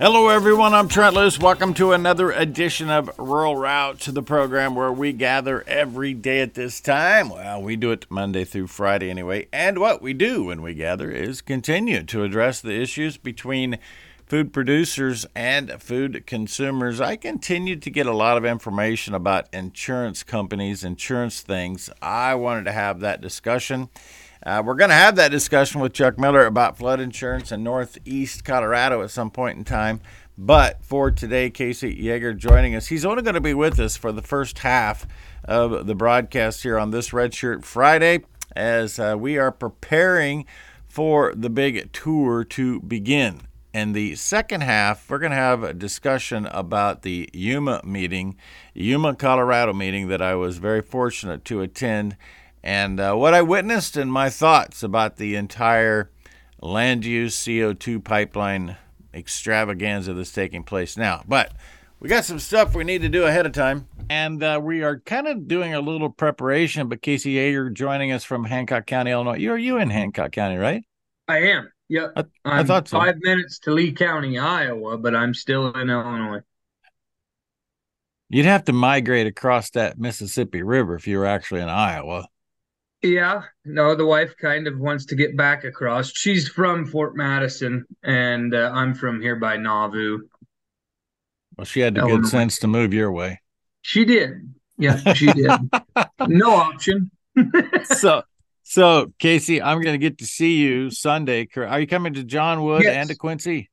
Hello, everyone. I'm Trent Loos. Welcome to another edition of Rural Route to the program where we gather every day at this time. Well, we do it Monday through Friday anyway. And what we do when we gather is continue to address the issues between food producers and food consumers. I continue to get a lot of information about insurance companies, insurance things. I wanted to have that discussion. Uh, we're going to have that discussion with Chuck Miller about flood insurance in Northeast Colorado at some point in time. But for today, Casey Yager joining us. He's only going to be with us for the first half of the broadcast here on this Red Shirt Friday as uh, we are preparing for the big tour to begin. In the second half, we're going to have a discussion about the Yuma meeting, Yuma, Colorado meeting that I was very fortunate to attend and uh, what I witnessed and my thoughts about the entire land use CO2 pipeline extravaganza that's taking place now. But we got some stuff we need to do ahead of time, and uh, we are kind of doing a little preparation. But Casey Yager joining us from Hancock County, Illinois. You're you in Hancock County, right? I am. Yep. I, I thought so. Five minutes to Lee County, Iowa, but I'm still in Illinois. You'd have to migrate across that Mississippi River if you were actually in Iowa. Yeah, no, the wife kind of wants to get back across. She's from Fort Madison, and uh, I'm from here by Nauvoo. Well, she had the Illinois. good sense to move your way. She did. Yeah, she did. no option. so, so Casey, I'm going to get to see you Sunday. Are you coming to John Wood yes. and to Quincy?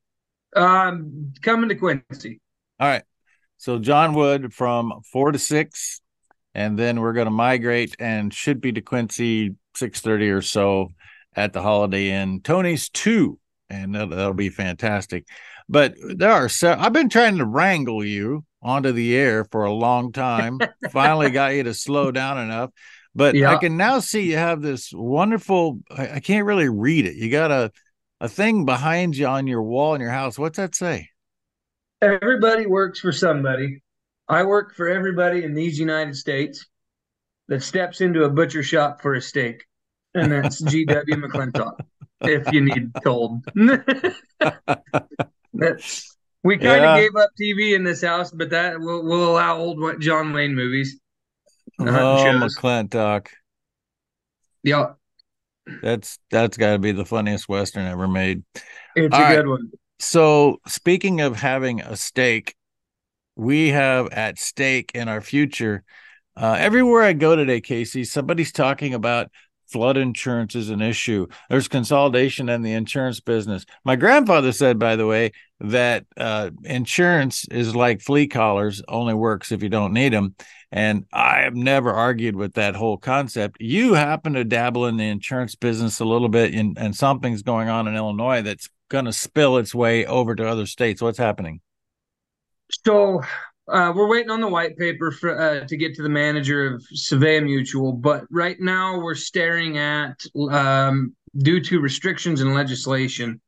Um, coming to Quincy. All right. So John Wood from four to six and then we're going to migrate and should be to Quincy 6:30 or so at the Holiday Inn. Tony's two, and that'll, that'll be fantastic. But there are so I've been trying to wrangle you onto the air for a long time. Finally got you to slow down enough. But yeah. I can now see you have this wonderful. I, I can't really read it. You got a a thing behind you on your wall in your house. What's that say? Everybody works for somebody. I work for everybody in these United States that steps into a butcher shop for a steak, and that's G.W. McLintock. If you need told, that's we kind of yeah. gave up TV in this house, but that will will allow old John Wayne movies. Oh, McLintock. Yeah, that's that's got to be the funniest western ever made. It's All a right. good one. So, speaking of having a steak, we have at stake in our future. Uh, everywhere I go today, Casey, somebody's talking about flood insurance is an issue. There's consolidation in the insurance business. My grandfather said, by the way, that uh, insurance is like flea collars, only works if you don't need them. And I have never argued with that whole concept. You happen to dabble in the insurance business a little bit, in, and something's going on in Illinois that's going to spill its way over to other states. What's happening? So uh, we're waiting on the white paper for, uh, to get to the manager of Savea Mutual, but right now we're staring at um, due to restrictions and legislation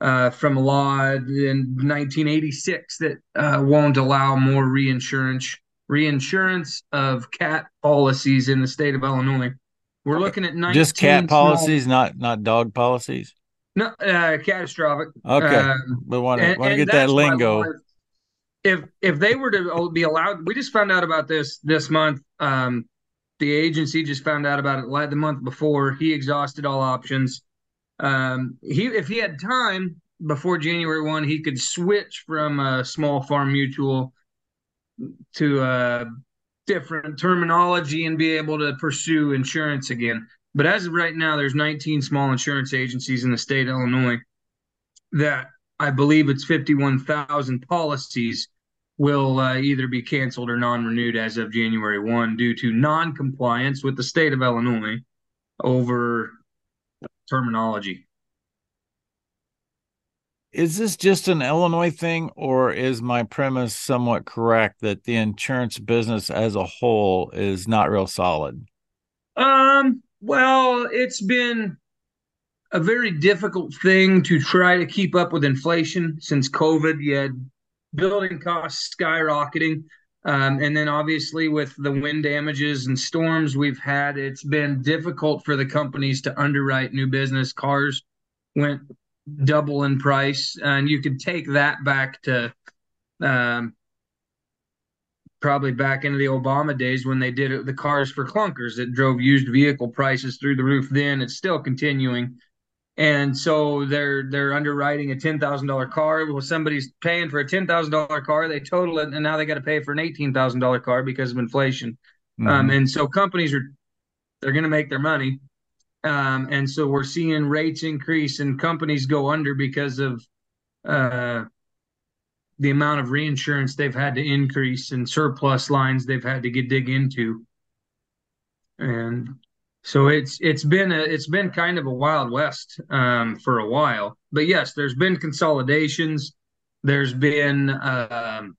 uh, from a law in 1986 that uh, won't allow more reinsurance reinsurance of cat policies in the state of Illinois. We're looking at 19 just cat policies, not not dog policies. No, uh, catastrophic. Okay, um, we want to want to get that lingo if if they were to be allowed, we just found out about this this month. Um, the agency just found out about it the month before. He exhausted all options. Um, he if he had time before January one, he could switch from a small farm mutual to a different terminology and be able to pursue insurance again. But as of right now, there's 19 small insurance agencies in the state of Illinois that I believe it's 51,000 policies will uh, either be canceled or non-renewed as of January 1 due to non-compliance with the state of Illinois over terminology. Is this just an Illinois thing or is my premise somewhat correct that the insurance business as a whole is not real solid? Um, well, it's been a very difficult thing to try to keep up with inflation since COVID. You had building costs skyrocketing. Um, and then obviously with the wind damages and storms we've had, it's been difficult for the companies to underwrite new business. Cars went double in price, and you could take that back to um, probably back into the Obama days when they did it, the cars for clunkers that drove used vehicle prices through the roof. Then it's still continuing, and so they're they're underwriting a ten thousand dollar car. Well, somebody's paying for a ten thousand dollar car, they total it, and now they got to pay for an eighteen thousand dollar car because of inflation. Mm-hmm. Um, and so companies are they're going to make their money, um, and so we're seeing rates increase and companies go under because of uh, the amount of reinsurance they've had to increase and surplus lines they've had to get dig into. And so it's it's been a it's been kind of a wild west um, for a while. But yes, there's been consolidations. There's been um,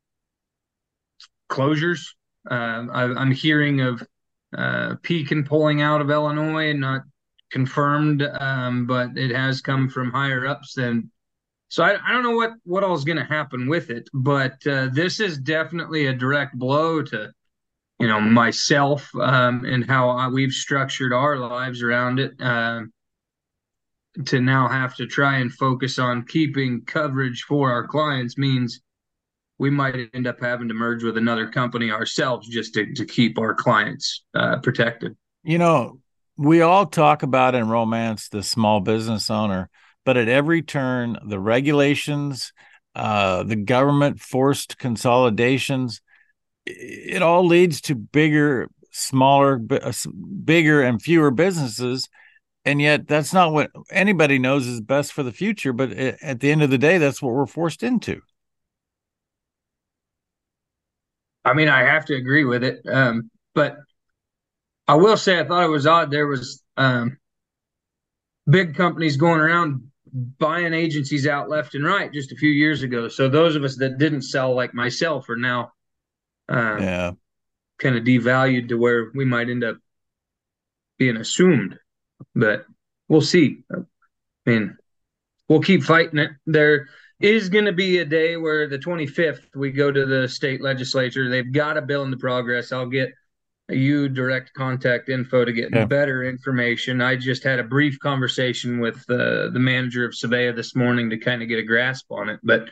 closures. Uh, I, am hearing of uh, Pekin pulling out of Illinois, not confirmed, um, but it has come from higher ups And so I, I don't know what what all is going to happen with it, but uh, this is definitely a direct blow to you know myself um, and how I, we've structured our lives around it. Uh, to now have to try and focus on keeping coverage for our clients means we might end up having to merge with another company ourselves just to, to keep our clients uh, protected. You know, we all talk about in romance the small business owner but at every turn, the regulations, uh, the government forced consolidations, it all leads to bigger, smaller, uh, bigger, and fewer businesses. And yet, that's not what anybody knows is best for the future. But at the end of the day, that's what we're forced into. I mean, I have to agree with it. Um, but I will say, I thought it was odd. There was um, big companies going around buying agencies out left and right just a few years ago. So those of us that didn't sell, like myself, are now uh, yeah. kind of devalued to where we might end up being assumed. But we'll see. I mean, we'll keep fighting it. There is going to be a day where the 25th we go to the state legislature. They've got a bill in the progress. I'll get you direct contact info to get yeah. better information. I just had a brief conversation with uh, the manager of Sabea this morning to kind of get a grasp on it, but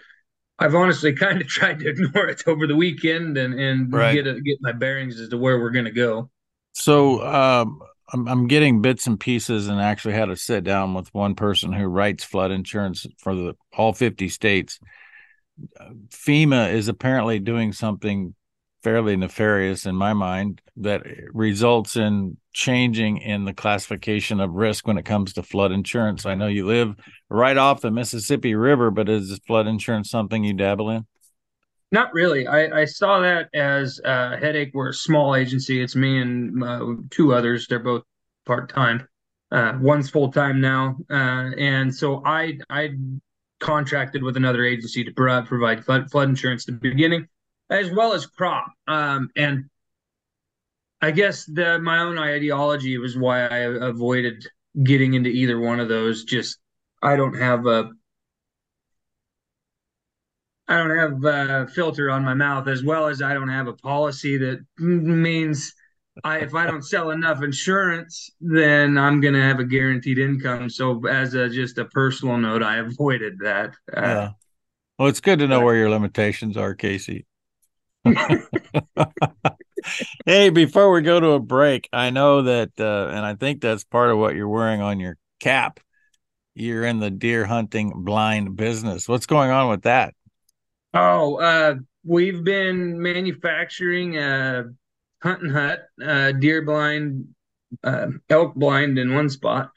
I've honestly kind of tried to ignore it over the weekend and and right. get a, get my bearings as to where we're going to go. So um, I'm, I'm getting bits and pieces, and actually had to sit down with one person who writes flood insurance for the all 50 states. FEMA is apparently doing something fairly nefarious in my mind that results in changing in the classification of risk when it comes to flood insurance. I know you live right off the Mississippi River, but is flood insurance something you dabble in? Not really. I, I saw that as a headache. We're a small agency. It's me and uh, two others. They're both part time. Uh, one's full time now, uh, and so I I contracted with another agency to provide flood, flood insurance at the beginning as well as crop. Um, and I guess the my own ideology was why I avoided getting into either one of those. Just I don't have a I don't have a filter on my mouth, as well as I don't have a policy that means I if I don't sell enough insurance, then I'm going to have a guaranteed income. So, as a just a personal note, I avoided that. Uh, yeah. Well, it's good to know where your limitations are, Casey. hey, before we go to a break, I know that, uh, and I think that's part of what you're wearing on your cap. You're in the deer hunting blind business. What's going on with that? Oh, uh, we've been manufacturing a hunting hut, uh, deer blind, uh, elk blind in one spot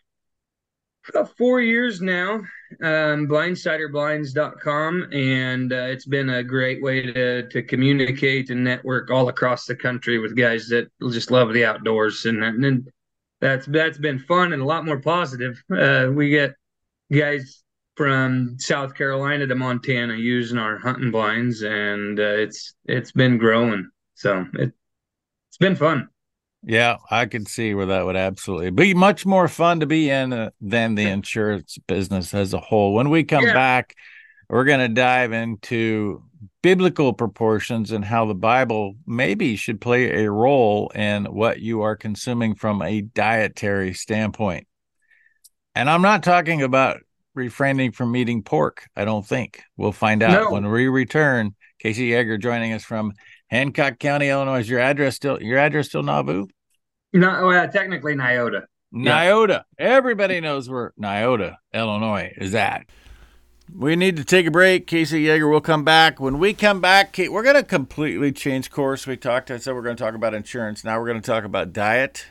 about four years now um, blindsiderblinds.com and uh, it's been a great way to to communicate and network all across the country with guys that just love the outdoors and, and that's that's been fun and a lot more positive. Uh, we get guys from south carolina to montana using our hunting blinds and uh, it's it's been growing. So it, it's been fun yeah, I can see where that would absolutely be much more fun to be in uh, than the insurance business as a whole. When we come yeah. back, we're going to dive into biblical proportions and how the Bible maybe should play a role in what you are consuming from a dietary standpoint. And I'm not talking about refraining from eating pork. I don't think. We'll find out No. when we return. Casey Yager joining us from Hancock County, Illinois. Is your address still your address still Nauvoo? No, well, technically Niota. Yeah. Everybody knows where Niota, Illinois is at. We need to take a break. Casey Yager will come back. When we come back, we're going to completely change course. We talked, I said we're going to talk about insurance. Now we're going to talk about diet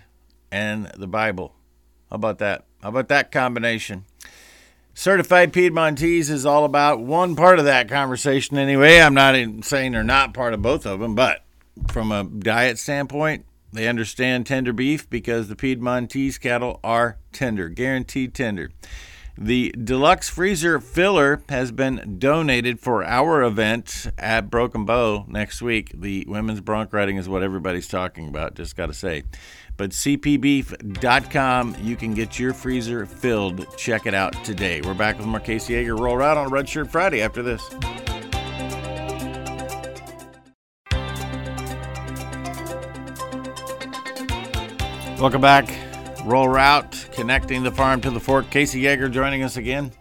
and the Bible. How about that? How about that combination? Certified Piedmontese is all about one part of that conversation anyway. I'm not saying they're not part of both of them, but from a diet standpoint, they understand tender beef because the Piedmontese cattle are tender, guaranteed tender. The deluxe freezer filler has been donated for our event at Broken Bow next week. The women's bronc riding is what everybody's talking about, just got to say. But cpbeef.com, you can get your freezer filled. Check it out today. We're back with more Casey Yager Roll Out on Red Shirt Friday after this. Welcome back. Rural Route, connecting the farm to the fork. Casey Yager joining us again.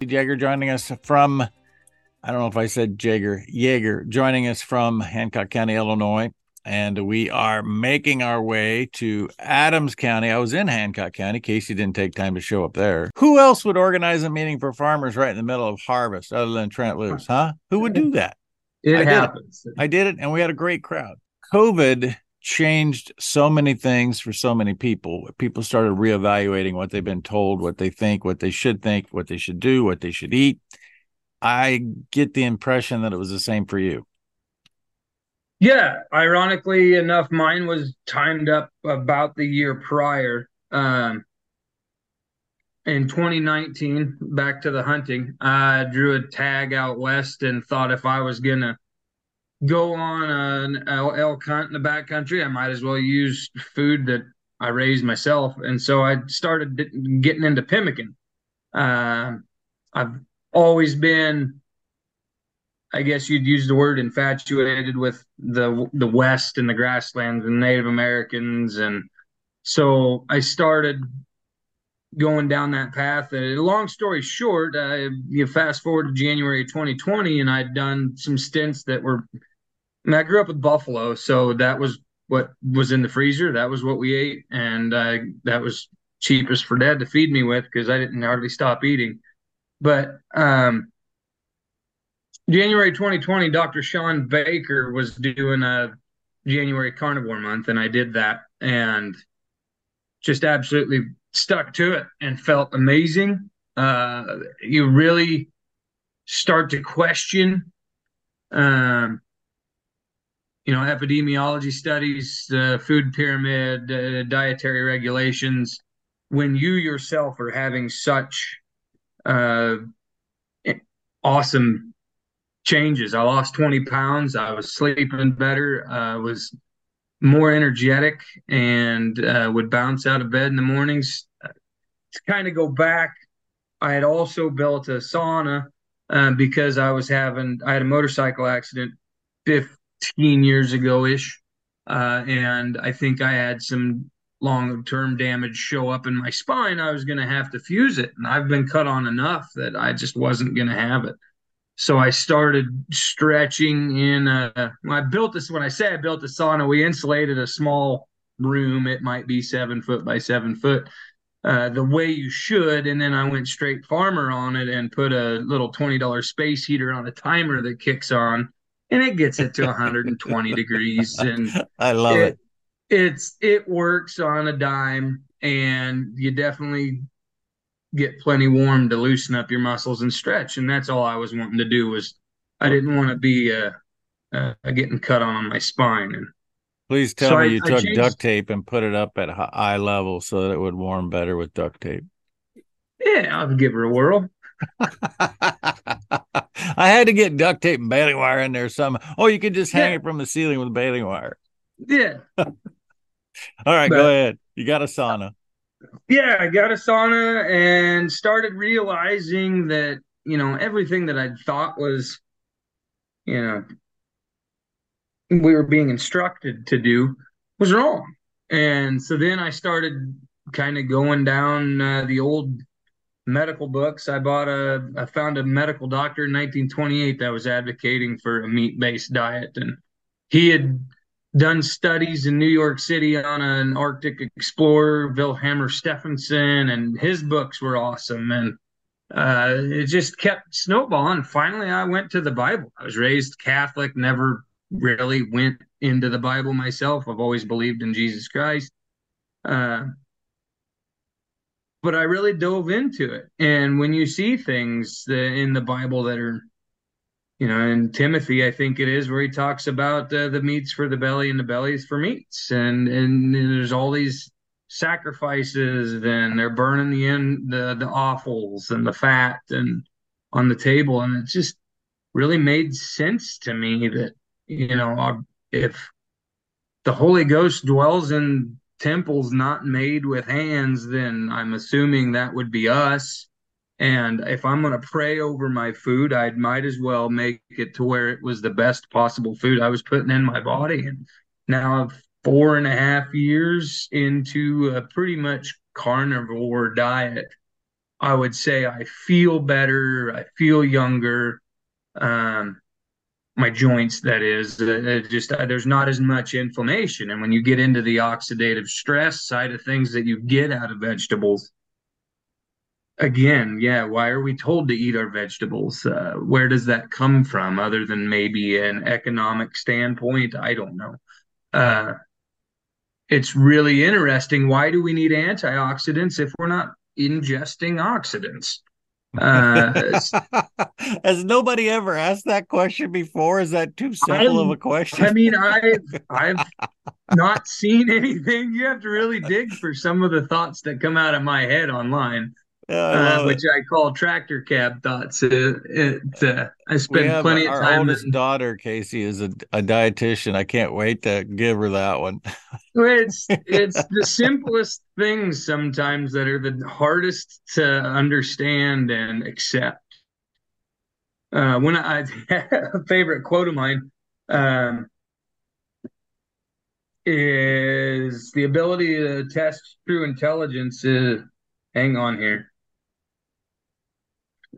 Yager joining us from, I don't know if I said Jaeger, Yager joining us from Hancock County, Illinois. And we are making our way to Adams County. I was in Hancock County. Casey didn't take time to show up there. Who else would organize a meeting for farmers right in the middle of harvest other than Trent Loos, huh? Who would do that? It I did it. happens. I did it, and we had a great crowd. COVID changed so many things for so many people. People started reevaluating what they've been told, what they think, what they should think, what they should do, what they should eat. I get the impression that it was the same for you. Yeah, ironically enough, mine was timed up about the year prior. Um, in 2019, back to the hunting, I drew a tag out west and thought if I was gonna go on an elk hunt in the backcountry, I might as well use food that I raised myself. And so I started getting into pemmican. Um, I've always been I guess you'd use the word infatuated with the the West and the grasslands and Native Americans, and so I started going down that path. Uh, long story short, uh, you fast forward to January 2020, and I'd done some stints that were. And I grew up with buffalo, so that was what was in the freezer. That was what we ate, and uh, that was cheapest for Dad to feed me with because I didn't hardly stop eating. But um, January 2020, Dr. Shawn Baker was doing a January carnivore month, and I did that and just absolutely stuck to it and felt amazing. Uh, you really start to question, um, you know, epidemiology studies, the food pyramid, uh, dietary regulations, when you yourself are having such uh, awesome changes. I lost 20 pounds. I was sleeping better. I was more energetic and uh, would bounce out of bed in the mornings. To kind of go back, I had also built a sauna uh, because I was having, I had a motorcycle accident 15 years ago ish. Uh, and I think I had some long term damage show up in my spine. I was going to have to fuse it. And I've been cut on enough that I just wasn't going to have it. So I started stretching in. A, I built this. When I say I built a sauna, we insulated a small room. It might be seven foot by seven foot, uh, the way you should. And then I went straight farmer on it and put a little twenty dollars space heater on a timer that kicks on, and it gets it to 120 degrees. And I love it, it. It's it works on a dime, and you definitely get plenty warm to loosen up your muscles and stretch. And that's all I was wanting to do was I didn't want to be uh, uh, getting cut on my spine. And Please tell So me I- you I took changed- duct tape and put it up at eye level so that it would warm better with duct tape. yeah, I'll give her a whirl. I had to get duct tape and baling wire in there some. Oh, you could just hang Yeah. it from the ceiling with baling wire. Yeah. All right, go ahead. You got a sauna. Yeah, I got a sauna and started realizing that, you know, everything that I thought was, you know, we were being instructed to do was wrong. And so then I started kind of going down uh, the old medical books. I bought a, I found a medical doctor in 1928 that was advocating for a meat based diet. And he had done studies in New York City on an Arctic explorer, Vilhjalmur Stefansson, and his books were awesome. And uh, it just kept snowballing. Finally, I went to the Bible. I was raised Catholic, never really went into the Bible myself. I've always believed in Jesus Christ. Uh, but I really dove into it. And when you see things in the Bible that are, you know, in Timothy, I think it is where he talks about uh, the meats for the belly and the bellies for meats, and and there's all these sacrifices, and they're burning the in the the offals and the fat and on the table, and it just really made sense to me that you know if the Holy Ghost dwells in temples not made with hands, then I'm assuming that would be us. And if I'm going to pray over my food, I might as well make it to where it was the best possible food I was putting in my body. And now, four and a half years into a pretty much carnivore diet, I would say I feel better. I feel younger. Um, my joints that is uh, just uh, there's not as much inflammation and when you get into the oxidative stress side of things that you get out of vegetables again yeah why are we told to eat our vegetables uh, where does that come from other than maybe an economic standpoint i don't know uh, it's really interesting why do we need antioxidants if we're not ingesting oxidants uh, Has nobody ever asked that question before? Is that too simple I, of a question? I mean, I've I've not seen anything. You have to really dig for some of the thoughts that come out of my head online. Yeah, uh, which I call tractor cab thoughts. It, it, uh, I spend plenty of time. Our oldest daughter, Casey, is a, a dietitian. I can't wait to give her that one. it's it's the simplest things sometimes that are the hardest to understand and accept. Uh, when I, a favorite quote of mine um, is the ability to test true intelligence. Is, hang on here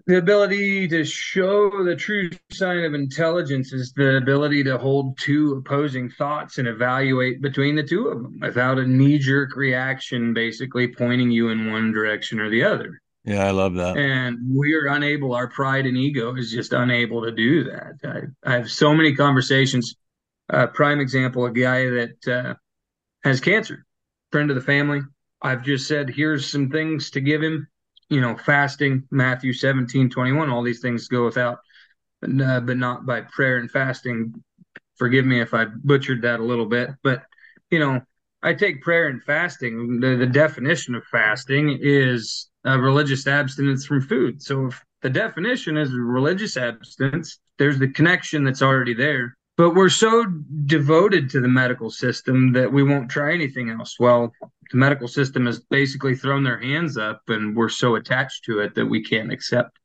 the ability to show the true sign of intelligence is the ability to hold two opposing thoughts and evaluate between the two of them without a knee jerk reaction, basically pointing you in one direction or the other. Yeah, I love that. And we're unable, our pride and ego is just unable to do that. I, I have so many conversations. Uh, prime example, a guy that uh, has cancer, friend of the family. I've just said, here's some things to give him you know, fasting, Matthew 17, 21, all these things go without, uh, but not by prayer and fasting. Forgive me if I butchered that a little bit, but, you know, I take prayer and fasting. The, the definition of fasting is a religious abstinence from food. So if the definition is religious abstinence, there's the connection that's already there. But we're so devoted to the medical system that we won't try anything else. Well, the medical system has basically thrown their hands up and we're so attached to it that we can't accept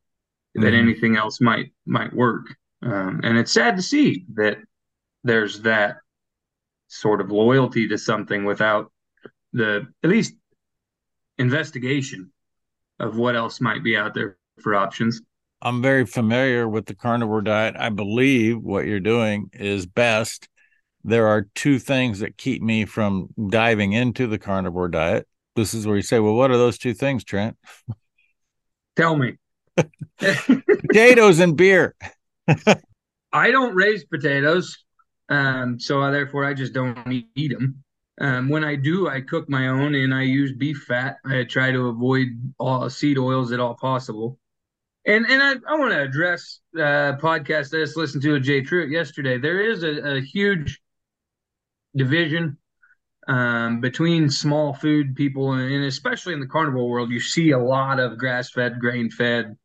mm-hmm. that anything else might might work um, and it's sad to see that there's that sort of loyalty to something without the at least investigation of what else might be out there for options i'm very familiar with the carnivore diet i believe what you're doing is best there are two things that keep me from diving into the carnivore diet. This is where you say, well, what are those two things, Trent? Tell me. potatoes and beer. I don't raise potatoes, um, so therefore I just don't eat them. Um, when I do, I cook my own and I use beef fat. I try to avoid all seed oils at all possible. And and I, I want to address uh, podcast I just listened to with Jay Truitt yesterday. There is a, a huge division um, between small food people and especially in the carnivore world you see a lot of grass-fed grain-fed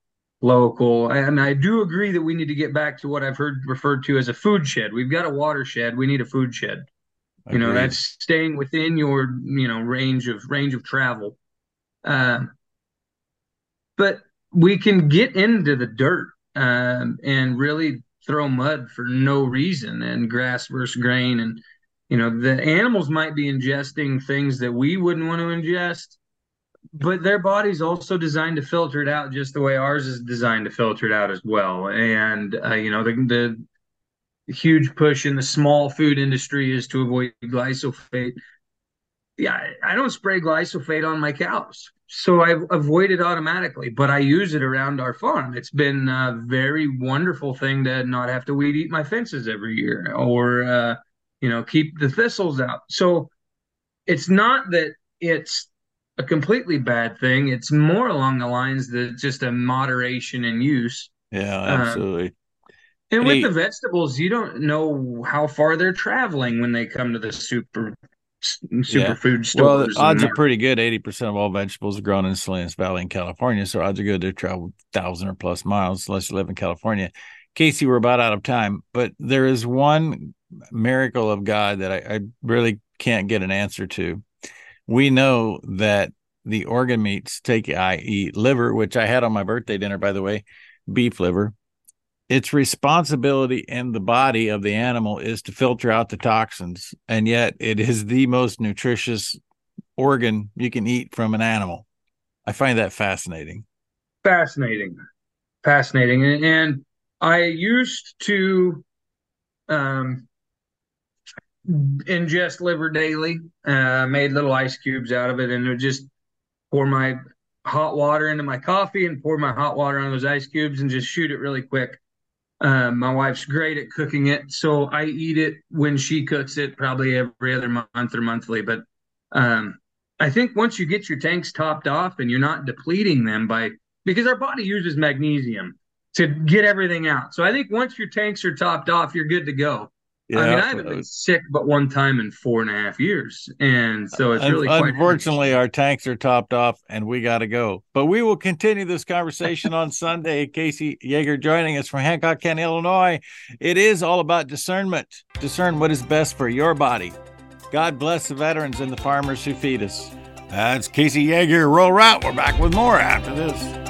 local. And i do agree that we need to get back to what i've heard referred to as a food shed. We've got a watershed we need a food shed. You know that's staying within your you know range of range of travel. Um, but we can get into the dirt um, and really throw mud for no reason and grass versus grain and you know the animals might be ingesting things that we wouldn't want to ingest but their body's also designed to filter it out just the way ours is designed to filter it out as well. And uh, you know, the the huge push in the small food industry is to avoid glyphosate. Yeah, I don't spray glyphosate on my cows, so I avoid it automatically. But I use it around our farm. It's been a very wonderful thing to not have to weed eat my fences every year, or uh, you know, keep the thistles out. So it's not that it's a completely bad thing. It's more along the lines that just a moderation in use. Yeah, absolutely. Um, and with the vegetables, you don't know how far they're traveling when they come to the super superfood yeah. stores. Well, odds are pretty good. Eighty percent of all vegetables are grown in Salinas Valley in California, so odds are good they travel thousand or plus miles unless you live in California. Casey, we're about out of time, but there is one miracle of God that I, I really can't get an answer to we know that the organ meats take i.e. liver, which I had on my birthday dinner, by the way, beef liver. Its responsibility in the body of the animal is to filter out the toxins, and yet it is the most nutritious organ you can eat from an animal. I find that fascinating. Fascinating, fascinating, and I used to um, ingest liver daily. Uh, made little ice cubes out of it, and would just pour my hot water into my coffee and pour my hot water on those ice cubes and just shoot it really quick. Um, my wife's great at cooking it, so I eat it when she cooks it, probably every other month or monthly. But um, I think once you get your tanks topped off and you're not depleting them by because our body uses magnesium to get everything out. So I think once your tanks are topped off, you're good to go. Yeah, I mean, I haven't been sick but one time in four and a half years, and so it's really. Unfortunately, our tanks are topped off, and we got to go. But we will continue this conversation on Sunday. Casey Yager joining us from Hancock County, Illinois. It is all about discernment. Discern what is best for your body. God bless the veterans and the farmers who feed us. That's Casey Yager. Roll out. We're back with more after this.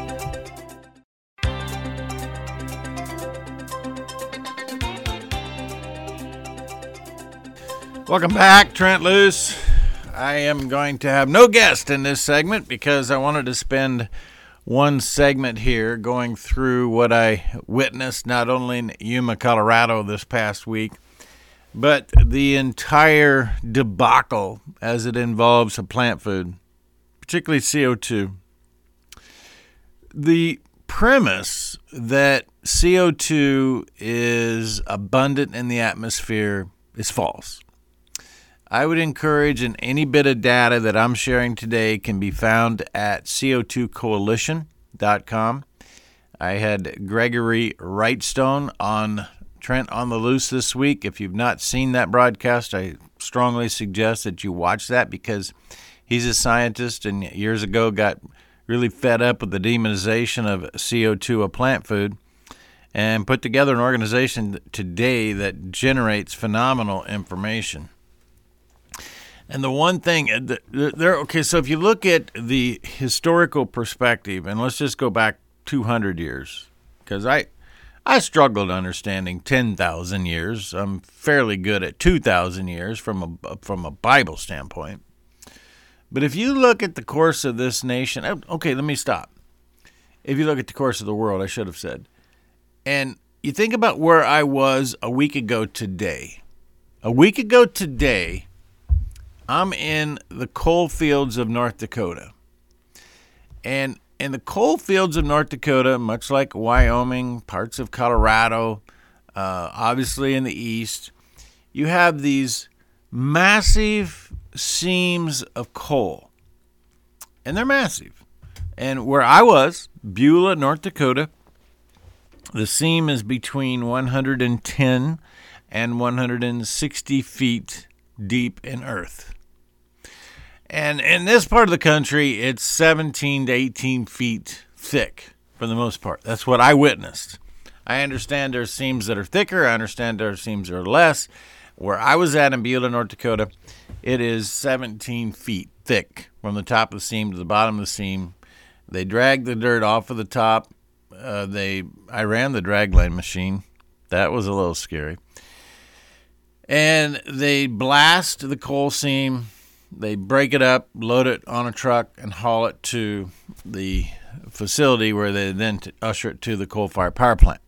Welcome back, Trent Loos. I am going to have no guest in this segment because I wanted to spend one segment here going through what I witnessed not only in Yuma, Colorado this past week, but the entire debacle as it involves a plant food, particularly CO2. The premise that CO2 is abundant in the atmosphere is false. I would encourage, and any bit of data that I'm sharing today can be found at co2coalition.com. I had Gregory Wrightstone on Trent on the Loose this week. If you've not seen that broadcast, I strongly suggest that you watch that because he's a scientist and years ago got really fed up with the demonization of CO2, a plant food, and put together an organization today that generates phenomenal information. And the one thing uh, there, okay, so if you look at the historical perspective, and let's just go back 200 years, because I, I struggled understanding 10,000 years. I'm fairly good at 2,000 years from a from a Bible standpoint. But if you look at the course of this nation, oh, okay, let me stop. If you look at the course of the world, I should have said, and you think about where I was a week ago today. A week ago today, I'm in the coal fields of North Dakota. And in the coal fields of North Dakota, much like Wyoming, parts of Colorado, uh, obviously in the east, you have these massive seams of coal. And they're massive. And where I was, Beulah, North Dakota, the seam is between 110 and 160 feet deep in earth. And in this part of the country, it's 17 to 18 feet thick for the most part. That's what I witnessed. I understand there's seams that are thicker. I understand there are seams that are less. Where I was at in Beulah, North Dakota, it is 17 feet thick from the top of the seam to the bottom of the seam. They drag the dirt off of the top. Uh, they I ran the dragline machine. That was a little scary. And they blast the coal seam they break it up, load it on a truck, and haul it to the facility where they then usher it to the coal fired power plant.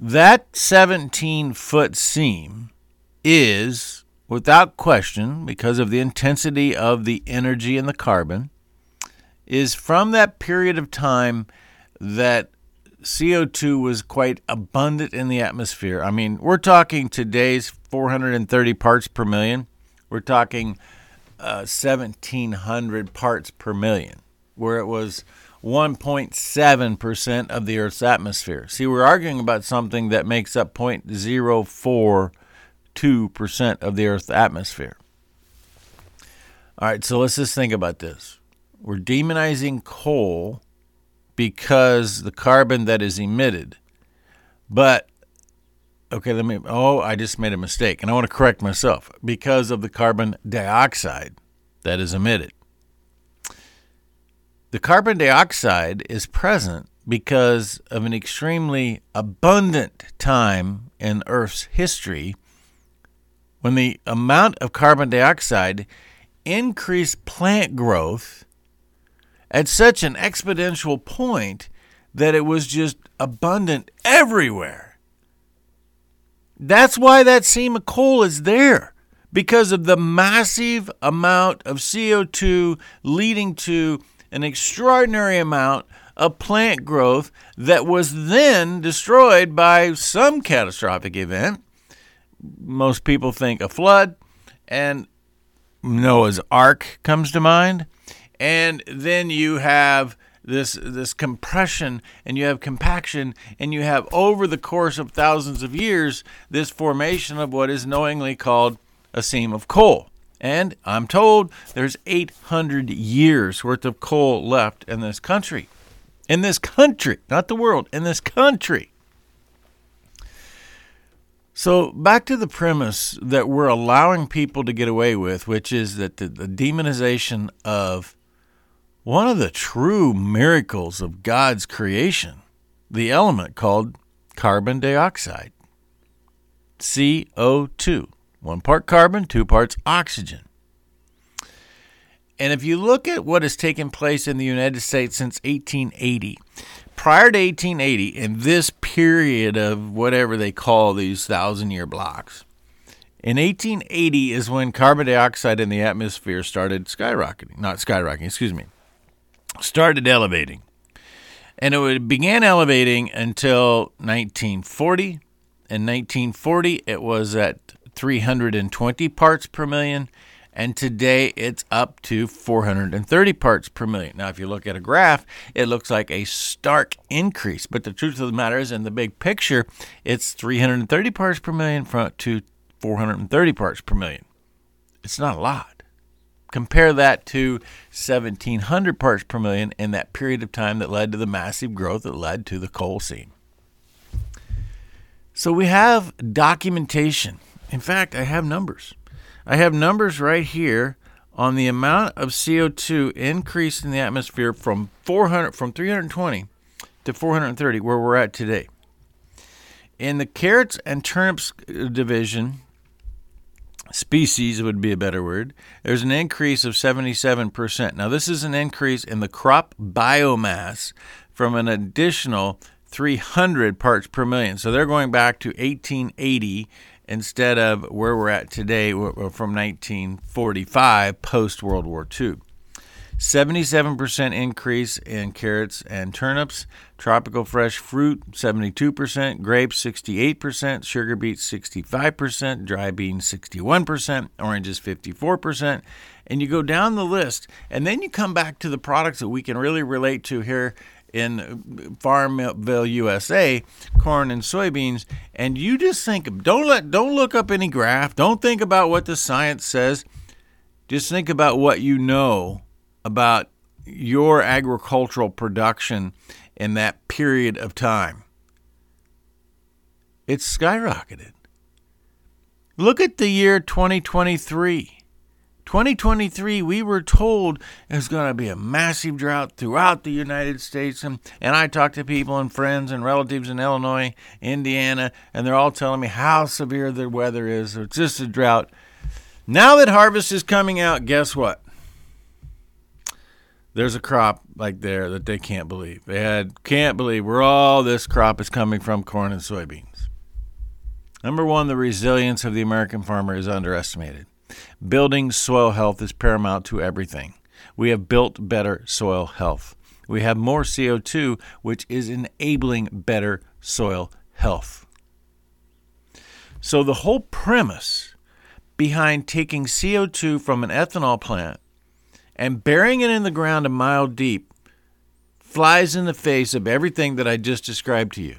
That 17 foot seam is, without question, because of the intensity of the energy in the carbon, is from that period of time that CO2 was quite abundant in the atmosphere. I mean, we're talking today's 430 parts per million. We're talking uh, 1,700 parts per million, where it was 1.7% of the Earth's atmosphere. See, we're arguing about something that makes up 0.042% of the Earth's atmosphere. All right, so let's just think about this. We're demonizing coal because the carbon that is emitted. But, okay, let me, oh, I just made a mistake, and I want to correct myself because of the carbon dioxide that is emitted. The carbon dioxide is present because of an extremely abundant time in Earth's history when the amount of carbon dioxide increased plant growth at such an exponential point that it was just abundant everywhere. That's why that seam of coal is there because of the massive amount of CO2 leading to an extraordinary amount of plant growth that was then destroyed by some catastrophic event. Most people think a flood, and Noah's Ark comes to mind. And then you have this this compression and you have compaction and you have over the course of thousands of years this formation of what is knowingly called a seam of coal. And I'm told there's 800 years worth of coal left in this country. In this country, not the world, in this country. So, back to the premise that we're allowing people to get away with, which is that the, the demonization of one of the true miracles of God's creation, the element called carbon dioxide, CO2. One part carbon, two parts oxygen. And if you look at what has taken place in the United States since 1880, prior to 1880, in this period of whatever they call these thousand year blocks, in 1880 is when carbon dioxide in the atmosphere started skyrocketing. Not skyrocketing, excuse me, started elevating. And it began elevating until 1940. In 1940, it was at 320 parts per million, and today it's up to 430 parts per million. Now, if you look at a graph, it looks like a stark increase, but the truth of the matter is, in the big picture, it's 330 parts per million to 430 parts per million. It's not a lot. Compare that to 1700 parts per million in that period of time that led to the massive growth that led to the coal seam. So we have documentation in fact, I have numbers. I have numbers right here on the amount of CO2 increased in the atmosphere from 400 from 320 to 430 where we're at today. In the carrots and turnips uh, division, species would be a better word, there's an increase of 77%. Now, this is an increase in the crop biomass from an additional 300 parts per million. So they're going back to 1880 instead of where we're at today from 1945 post World War II. 77% increase in carrots and turnips, tropical fresh fruit 72%, grapes 68%, sugar beets 65%, dry beans 61%, oranges 54%, and you go down the list and then you come back to the products that we can really relate to here in Farmville, USA, corn and soybeans, and you just think don't let don't look up any graph, don't think about what the science says. Just think about what you know about your agricultural production in that period of time. It's skyrocketed. Look at the year 2023. 2023, we were told there's going to be a massive drought throughout the United States. And, and I talked to people and friends and relatives in Illinois, Indiana, and they're all telling me how severe the weather is. It's just a drought. Now that harvest is coming out, guess what? There's a crop like there that they can't believe. They had can't believe where all this crop is coming from corn and soybeans. Number one, the resilience of the American farmer is underestimated. Building soil health is paramount to everything. We have built better soil health. We have more CO2, which is enabling better soil health. So, the whole premise behind taking CO2 from an ethanol plant and burying it in the ground a mile deep flies in the face of everything that I just described to you.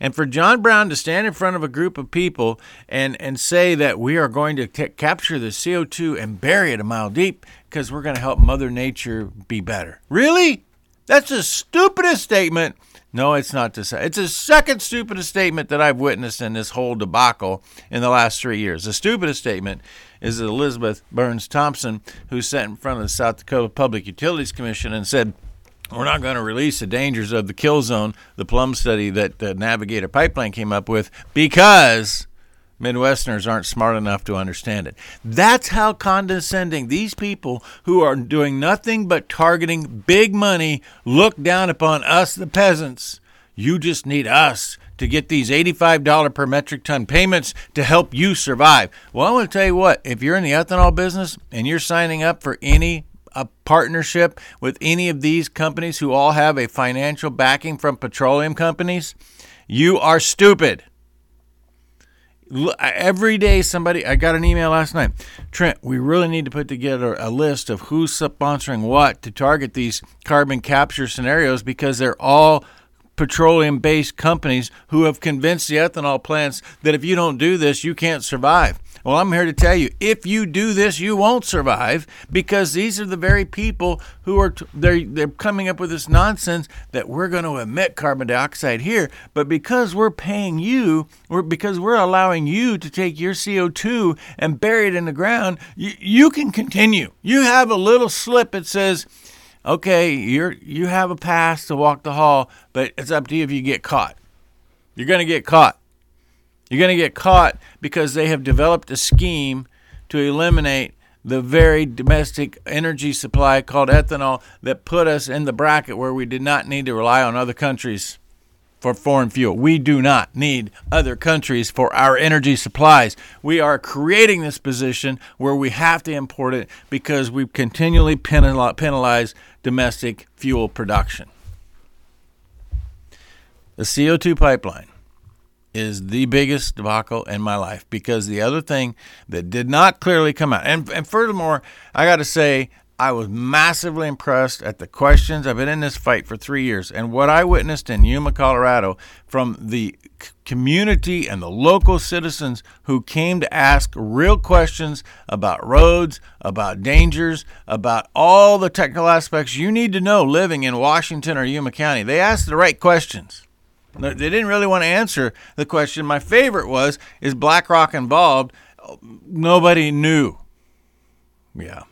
And for John Brown to stand in front of a group of people and, and say that we are going to capture the CO2 and bury it a mile deep because we're going to help Mother Nature be better. Really? That's the stupidest statement. No, it's not the It's the second stupidest statement that I've witnessed in this whole debacle in the last three years. The stupidest statement is Elizabeth Burns Thompson, who sat in front of the South Dakota Public Utilities Commission and said, we're not going to release the dangers of the kill zone, the plume study that the Navigator Pipeline came up with, because Midwesterners aren't smart enough to understand it. That's how condescending these people who are doing nothing but targeting big money look down upon us, the peasants. You just need us to get these $85 per metric ton payments to help you survive. Well, I want to tell you what, if you're in the ethanol business and you're signing up for any a partnership with any of these companies who all have a financial backing from petroleum companies, you are stupid. Every day, somebody, I got an email last night. Trent, we really need to put together a list of who's sponsoring what to target these carbon capture scenarios because they're all petroleum based companies who have convinced the ethanol plants that if you don't do this, you can't survive. Well, I'm here to tell you if you do this, you won't survive because these are the very people who are they're they're coming up with this nonsense that we're going to emit carbon dioxide here, but because we're paying you, or because we're allowing you to take your CO2 and bury it in the ground, you, you can continue. You have a little slip that says okay, you're you have a pass to walk the hall, but it's up to you if you get caught. You're going to get caught. You're going to get caught because they have developed a scheme to eliminate the very domestic energy supply called ethanol that put us in the bracket where we did not need to rely on other countries for foreign fuel. We do not need other countries for our energy supplies. We are creating this position where we have to import it because we continually penalize domestic fuel production. The CO2 pipeline is the biggest debacle in my life because the other thing that did not clearly come out, and, and furthermore, I got to say, I was massively impressed at the questions. I've been in this fight for three years, and what I witnessed in Yuma, Colorado, from the community and the local citizens who came to ask real questions about roads, about dangers, about all the technical aspects you need to know living in Washington or Yuma County. They asked the right questions. They didn't really want to answer the question. My favorite was, is BlackRock involved? Nobody knew. Yeah.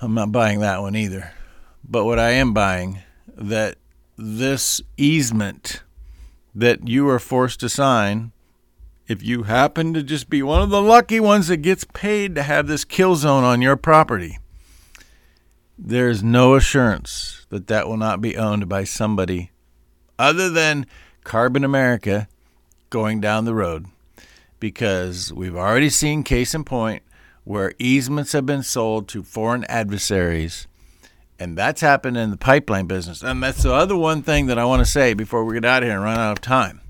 I'm not buying that one either. But what I am buying that this easement that you are forced to sign if you happen to just be one of the lucky ones that gets paid to have this kill zone on your property, there's no assurance that that will not be owned by somebody other than Carbon America going down the road because we've already seen case in point where easements have been sold to foreign adversaries and that's happened in the pipeline business and that's the other one thing that i want to say before we get out of here and run out of time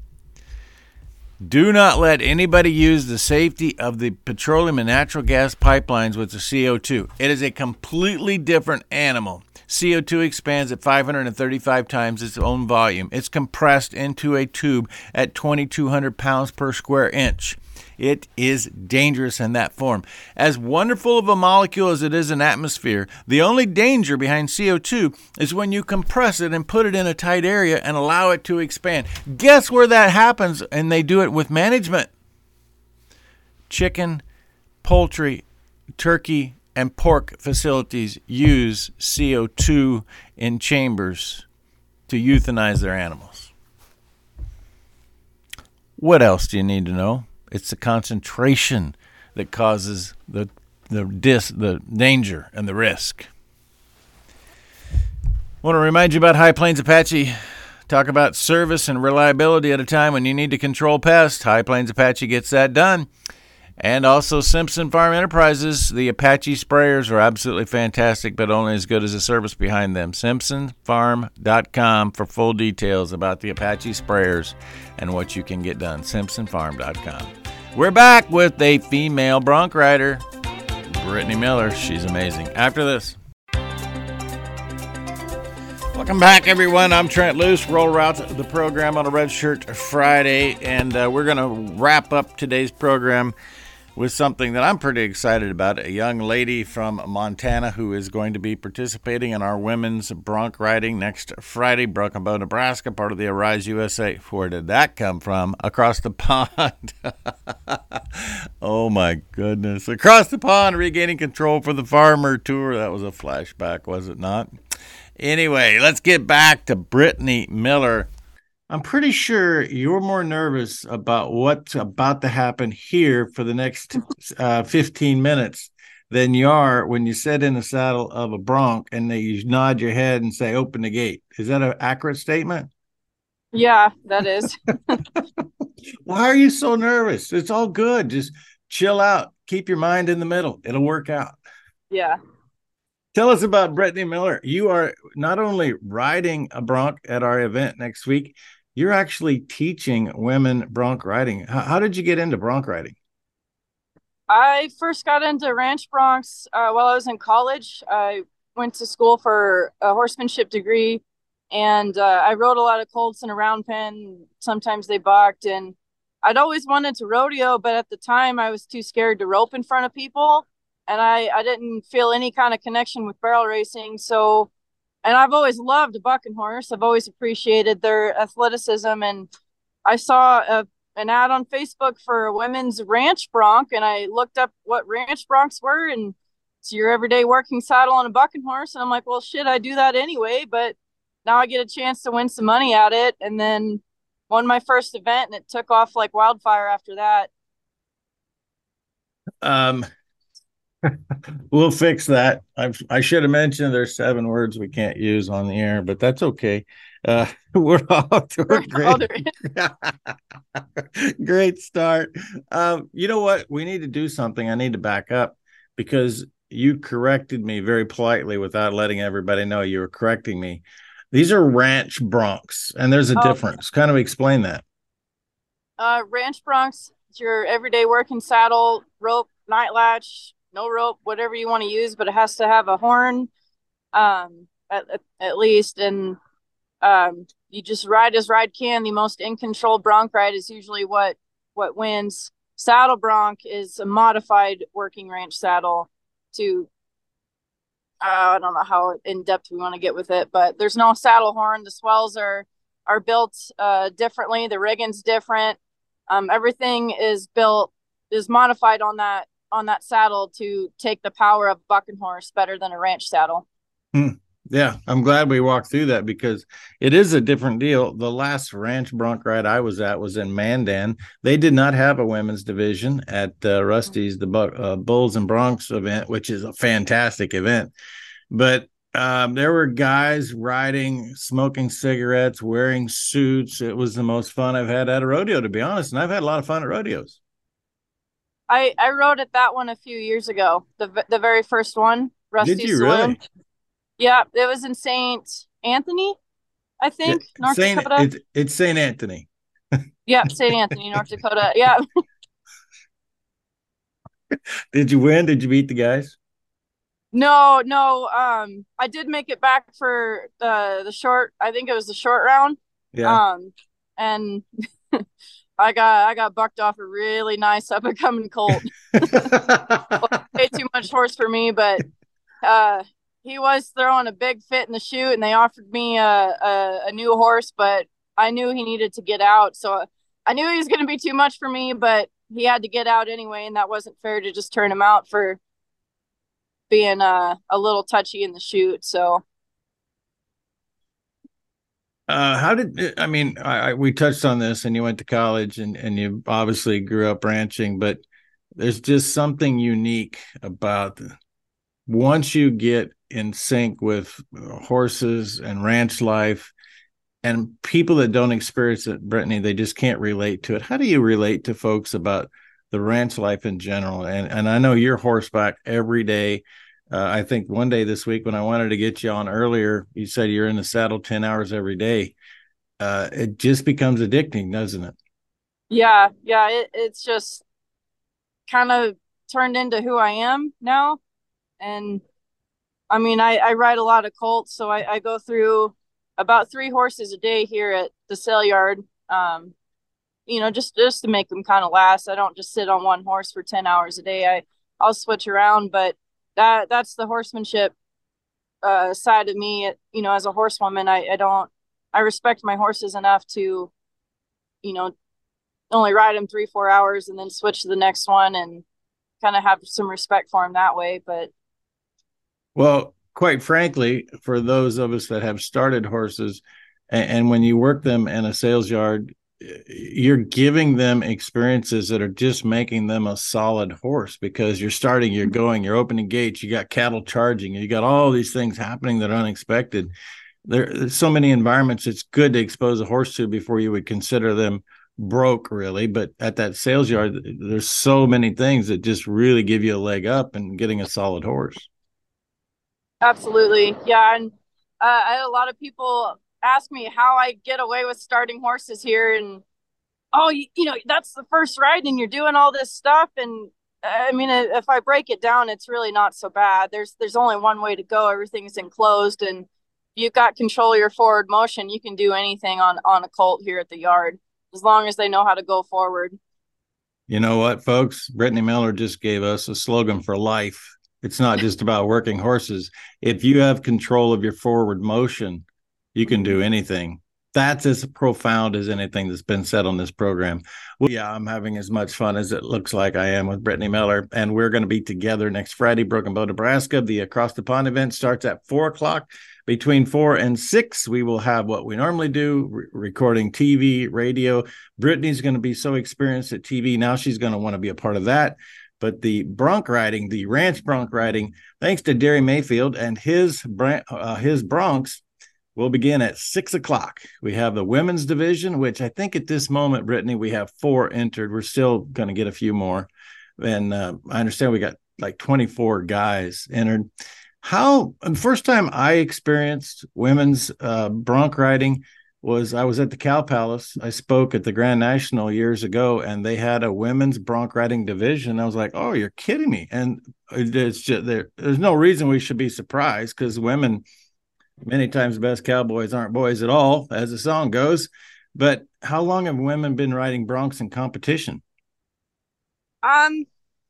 do not let anybody use the safety of the petroleum and natural gas pipelines with the CO2. It is a completely different animal. CO2 expands at 535 times its own volume. It's compressed into a tube at 2,200 pounds per square inch. It is dangerous in that form. As wonderful of a molecule as it is in atmosphere, the only danger behind CO2 is when you compress it and put it in a tight area and allow it to expand. Guess where that happens? And they do it with management. Chicken, poultry, turkey, and pork facilities use CO2 in chambers to euthanize their animals. What else do you need to know? It's the concentration. that causes the the dis the danger and the risk. I Want to remind you about High Plains Apache. Talk about service and reliability at a time when you need to control pests. High Plains Apache gets that done. And also Simpson Farm Enterprises. The Apache sprayers are absolutely fantastic, but only as good as the service behind them. SimpsonFarm.com for full details about the Apache sprayers and what you can get done. SimpsonFarm.com. We're back with a female bronc rider, Brittany Miller. She's amazing. After this. Welcome back, everyone. I'm Trent Loos. Rural Route the program on a Red Shirt Friday, and uh, we're going to wrap up today's program with something that I'm pretty excited about. A young lady from Montana who is going to be participating in our women's bronc riding next Friday, Broken Bow, Nebraska, part of the Arise USA. Where did that come from? Across the pond. oh my goodness. Across the pond, regaining control for the farmer tour. That was a flashback, was it not? Anyway, let's get back to Brittany Miller. I'm pretty sure you're more nervous about what's about to happen here for the next uh, 15 minutes than you are when you sit in the saddle of a bronc and they you nod your head and say, open the gate. Is that an accurate statement? Yeah, that is. Why are you so nervous? It's all good. Just chill out. Keep your mind in the middle. It'll work out. Yeah. Tell us about Brittany Miller. You are not only riding a bronc at our event next week, you're actually teaching women bronc riding. How, how did you get into bronc riding? I first got into ranch broncs uh, while I was in college. I went to school for a horsemanship degree, and uh, I rode a lot of colts in a round pen. Sometimes they bucked, and I'd always wanted to rodeo, but at the time I was too scared to rope in front of people and I, I didn't feel any kind of connection with barrel racing. So, and I've always loved a bucking horse. I've always appreciated their athleticism. And I saw a, an ad on Facebook for a women's ranch bronc, and I looked up what ranch broncs were, and it's your everyday working saddle on a bucking horse. And I'm like, well, shit, I do that anyway, but now I get a chance to win some money at it. And then won my first event, and it took off like wildfire after that. Um, we'll fix that. I've, I should have mentioned there's seven words we can't use on the air, but that's okay. Uh, we're off to a great, great start. Um, you know what? We need to do something. I need to back up because you corrected me very politely without letting everybody know you were correcting me. These are ranch broncs, and there's a oh, difference. Kind of explain that. Uh, ranch broncs, it's your everyday working saddle, rope, night latch, no rope, whatever you want to use, but it has to have a horn, um, at, at least. And um, you just ride as ride can. The most in control bronc ride is usually what what wins. Saddle bronc is a modified working ranch saddle to. Uh, I don't know how in depth we want to get with it, but there's no saddle horn. The swells are are built uh, differently. The rigging's different. Um, everything is built is modified on that on that saddle to take the power of bucking horse better than a ranch saddle. Hmm. Yeah, I'm glad we walked through that because it is a different deal. The last ranch bronc ride I was at was in Mandan. They did not have a women's division at uh, Rusty's, the uh, Bulls and Broncs event, which is a fantastic event. But um, there were guys riding, smoking cigarettes, wearing suits. It was the most fun I've had at a rodeo, to be honest. And I've had a lot of fun at rodeos. I I rode at that one a few years ago. The the very first one, Rusty Did you Really? Yeah, it was in Saint Anthony, I think, yeah, North Saint, Dakota. It's, it's Saint Anthony. yeah, Saint Anthony, North Dakota. Yeah. did you win? Did you beat the guys? No, no. Um, I did make it back for the the short. I think it was the short round. Yeah. Um, and I got I got bucked off a really nice up and coming colt. Way too much horse for me, but uh, he was throwing a big fit in the chute, and they offered me a, a, a new horse, but I knew he needed to get out, so I knew he was going to be too much for me, but he had to get out anyway, and that wasn't fair to just turn him out for being uh, a little touchy in the chute. So uh, how did I mean? I, I, we touched on this, and you went to college, and and you obviously grew up ranching. But there's just something unique about once you get in sync with horses and ranch life and people that don't experience it brittany they just can't relate to it how do you relate to folks about the ranch life in general and and i know you're horseback every day uh, i think one day this week when i wanted to get you on earlier you said you're in the saddle 10 hours every day uh, it just becomes addicting doesn't it yeah yeah it, it's just kind of turned into who i am now and I mean, I, I ride a lot of colts, so I, I go through about three horses a day here at the sale yard. Um, you know, just just to make them kind of last. I don't just sit on one horse for ten hours a day. I I'll switch around, but that that's the horsemanship uh, side of me. You know, as a horsewoman, I I don't I respect my horses enough to, you know, only ride them three four hours and then switch to the next one and kind of have some respect for them that way. But well, quite frankly, for those of us that have started horses, and, and when you work them in a sales yard, you're giving them experiences that are just making them a solid horse because you're starting, you're going, you're opening gates, you got cattle charging, you got all these things happening that are unexpected. There, there's so many environments it's good to expose a horse to before you would consider them broke really but at that sales yard there's so many things that just really give you a leg up and getting a solid horse Absolutely. Yeah. And uh, I had a lot of people ask me how I get away with starting horses here. And, oh, you, you know, that's the first ride and you're doing all this stuff. And I mean, if I break it down, it's really not so bad. There's, there's only one way to go. Everything's enclosed and you've got control of your forward motion. You can do anything on, on a colt here at the yard as long as they know how to go forward. You know what, folks? Brittany Miller just gave us a slogan for life it's not just about working horses. If you have control of your forward motion, you can do anything. That's as profound as anything that's been said on this program. Well, yeah, I'm having as much fun as it looks like I am with Brittany Miller. And we're going to be together next Friday, Broken Bow, Nebraska. The Across the Pond event starts at four o'clock. Between four and six, we will have what we normally do re- recording TV, radio. Brittany's going to be so experienced at TV. Now she's going to want to be a part of that. But the bronc riding, the ranch bronc riding, thanks to Derry Mayfield and his uh, his broncs, will begin at six o'clock. We have the women's division, which I think at this moment, Brittany, we have four entered. We're still going to get a few more, and uh, I understand we got like 24 guys entered. How the first time I experienced women's uh, bronc riding was I was at the Cow Palace. I spoke at the Grand National years ago, and they had a women's bronc riding division. I was like, "Oh, you're kidding me!" And it's just there. There's no reason we should be surprised because women, many times, the best cowboys aren't boys at all, as the song goes. But how long have women been riding broncs in competition? Um,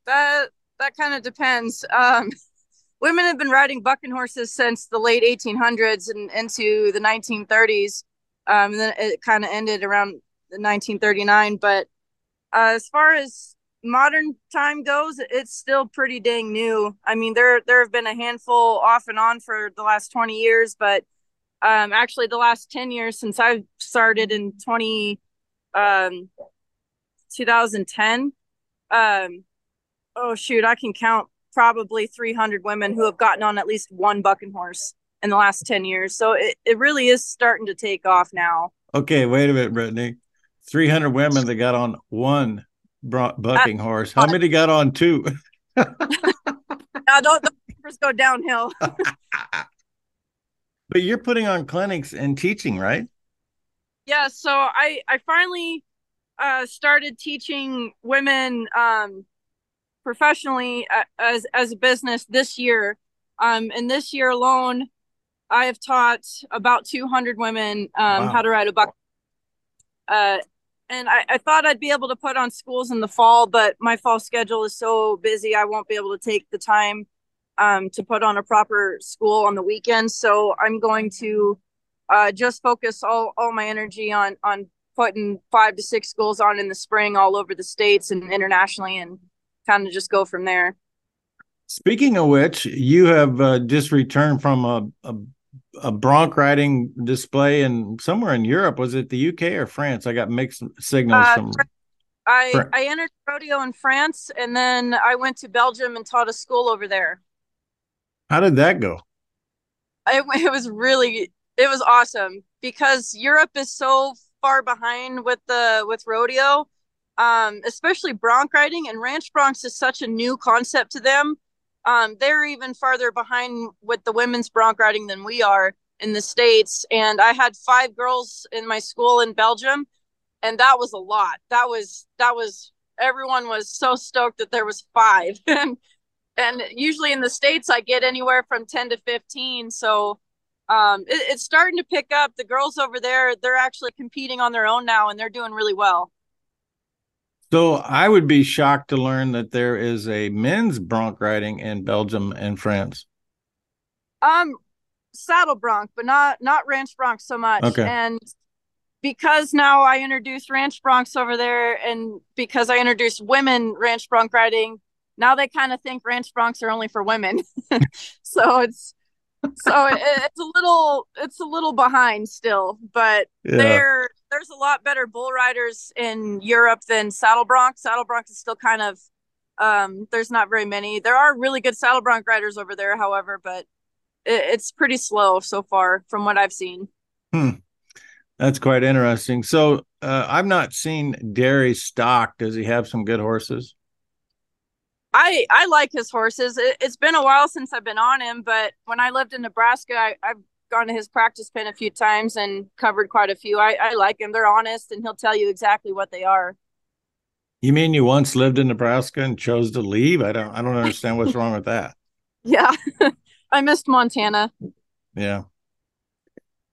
that that kind of depends. Um, women have been riding bucking horses since the late 1800s and into the 1930s um, and then it kind of ended around 1939. But uh, as far as modern time goes, it's still pretty dang new. I mean, there there have been a handful off and on for the last 20 years, but um, actually the last 10 years since I've started in 20 um, 2010. Um, oh shoot, I can count probably 300 women who have gotten on at least one bucking horse in the last 10 years. So it, it really is starting to take off now. Okay, wait a minute, Brittany. 300 women that got on one bucking horse. How many got on two? now, don't the numbers go downhill. but you're putting on clinics and teaching, right? Yeah. So I, I finally uh, started teaching women um, professionally uh, as, as a business this year. Um, and this year alone, I have taught about 200 women um, wow. how to ride a buck. Uh, and I, I, thought I'd be able to put on schools in the fall, but my fall schedule is so busy, I won't be able to take the time um, to put on a proper school on the weekend. So I'm going to uh, just focus all, all my energy on on putting five to six schools on in the spring all over the states and internationally, and kind of just go from there. Speaking of which, you have uh, just returned from a, a a bronc riding display in somewhere in Europe. Was it the UK or France? I got mixed signals uh, from I I entered rodeo in France, and then I went to Belgium and taught a school over there. How did that go? It, it was really it was awesome because Europe is so far behind with the with rodeo, um, especially bronc riding, and ranch broncs is such a new concept to them. Um, they're even farther behind with the women's bronc riding than we are in the states. And I had five girls in my school in Belgium, and that was a lot. That was that was everyone was so stoked that there was five, and and usually in the states I get anywhere from ten to fifteen. So um, it, it's starting to pick up. The girls over there, they're actually competing on their own now, and they're doing really well. So I would be shocked to learn that there is a men's bronc riding in Belgium and France. Um, saddle bronc, but not not ranch bronc so much. Okay. And because now I introduced ranch broncs over there, and because I introduced women ranch bronc riding, now they kind of think ranch broncs are only for women. so it's so it, it's a little it's a little behind still, but yeah. there there's a lot better bull riders in Europe than saddle bronc. Saddle bronc is still kind of um, there's not very many. There are really good saddle bronc riders over there, however, but it, it's pretty slow so far from what I've seen. Hmm. That's quite interesting. So uh, I've not seen Derry stock. Does he have some good horses? I I like his horses. It, has been a while since I've been on him, but when I lived in Nebraska, I, have gone to his practice pen a few times and covered quite a few. I, I like him. They're honest, and he'll tell you exactly what they are. You mean you once lived in Nebraska and chose to leave? I don't I don't understand what's wrong with that. Yeah, I missed Montana. Yeah.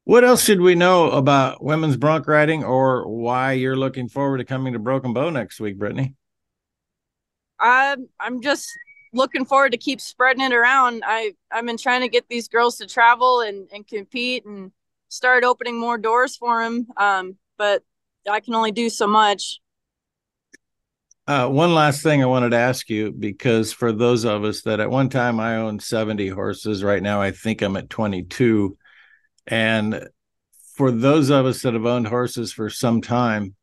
What else should we know about women's bronc riding or why you're looking forward to coming to Broken Bow next week, Brittany? I'm I'm just looking forward to keep spreading it around. I I've been trying to get these girls to travel and and compete and start opening more doors for them. Um, but I can only do so much. Uh, one last thing I wanted to ask you because for those of us that at one time I owned 70 horses, right now I think I'm at 22. And for those of us that have owned horses for some time,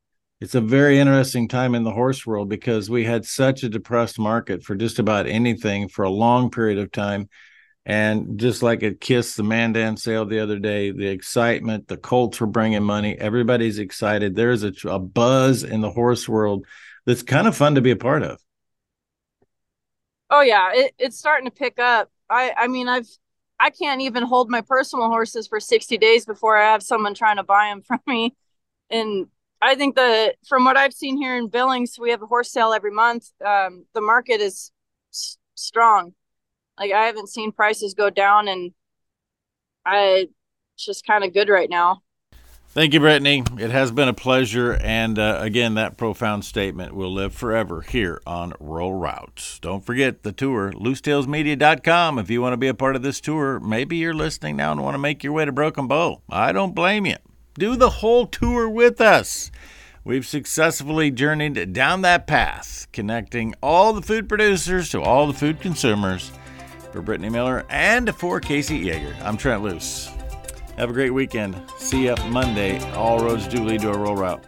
it's a very interesting time in the horse world because we had such a depressed market for just about anything for a long period of time. And just like at Kist, the Mandan sale the other day, the excitement, the Colts were bringing money. Everybody's excited. There's a, a buzz in the horse world that's kind of fun to be a part of. Oh yeah, it, it's starting to pick up. I I mean I've I can't even hold my personal horses for 60 days before I have someone trying to buy them from me. And I think that from what I've seen here in Billings, we have a horse sale every month. Um, the market is s- strong. Like I haven't seen prices go down, and I it's just kind of good right now. Thank you, Brittany. It has been a pleasure. And uh, again, that profound statement will live forever here on Rural Routes. Don't forget the tour, loosetailsmedia.com. If you want to be a part of this tour, maybe you're listening now and want to make your way to Broken Bow. I don't blame you. Do the whole tour with us. We've successfully journeyed down that path, connecting all the food producers to all the food consumers. For Brittany Miller and for Casey Yager, I'm Trent Loos. Have a great weekend. See you up Monday. All roads do lead to a Rural Route.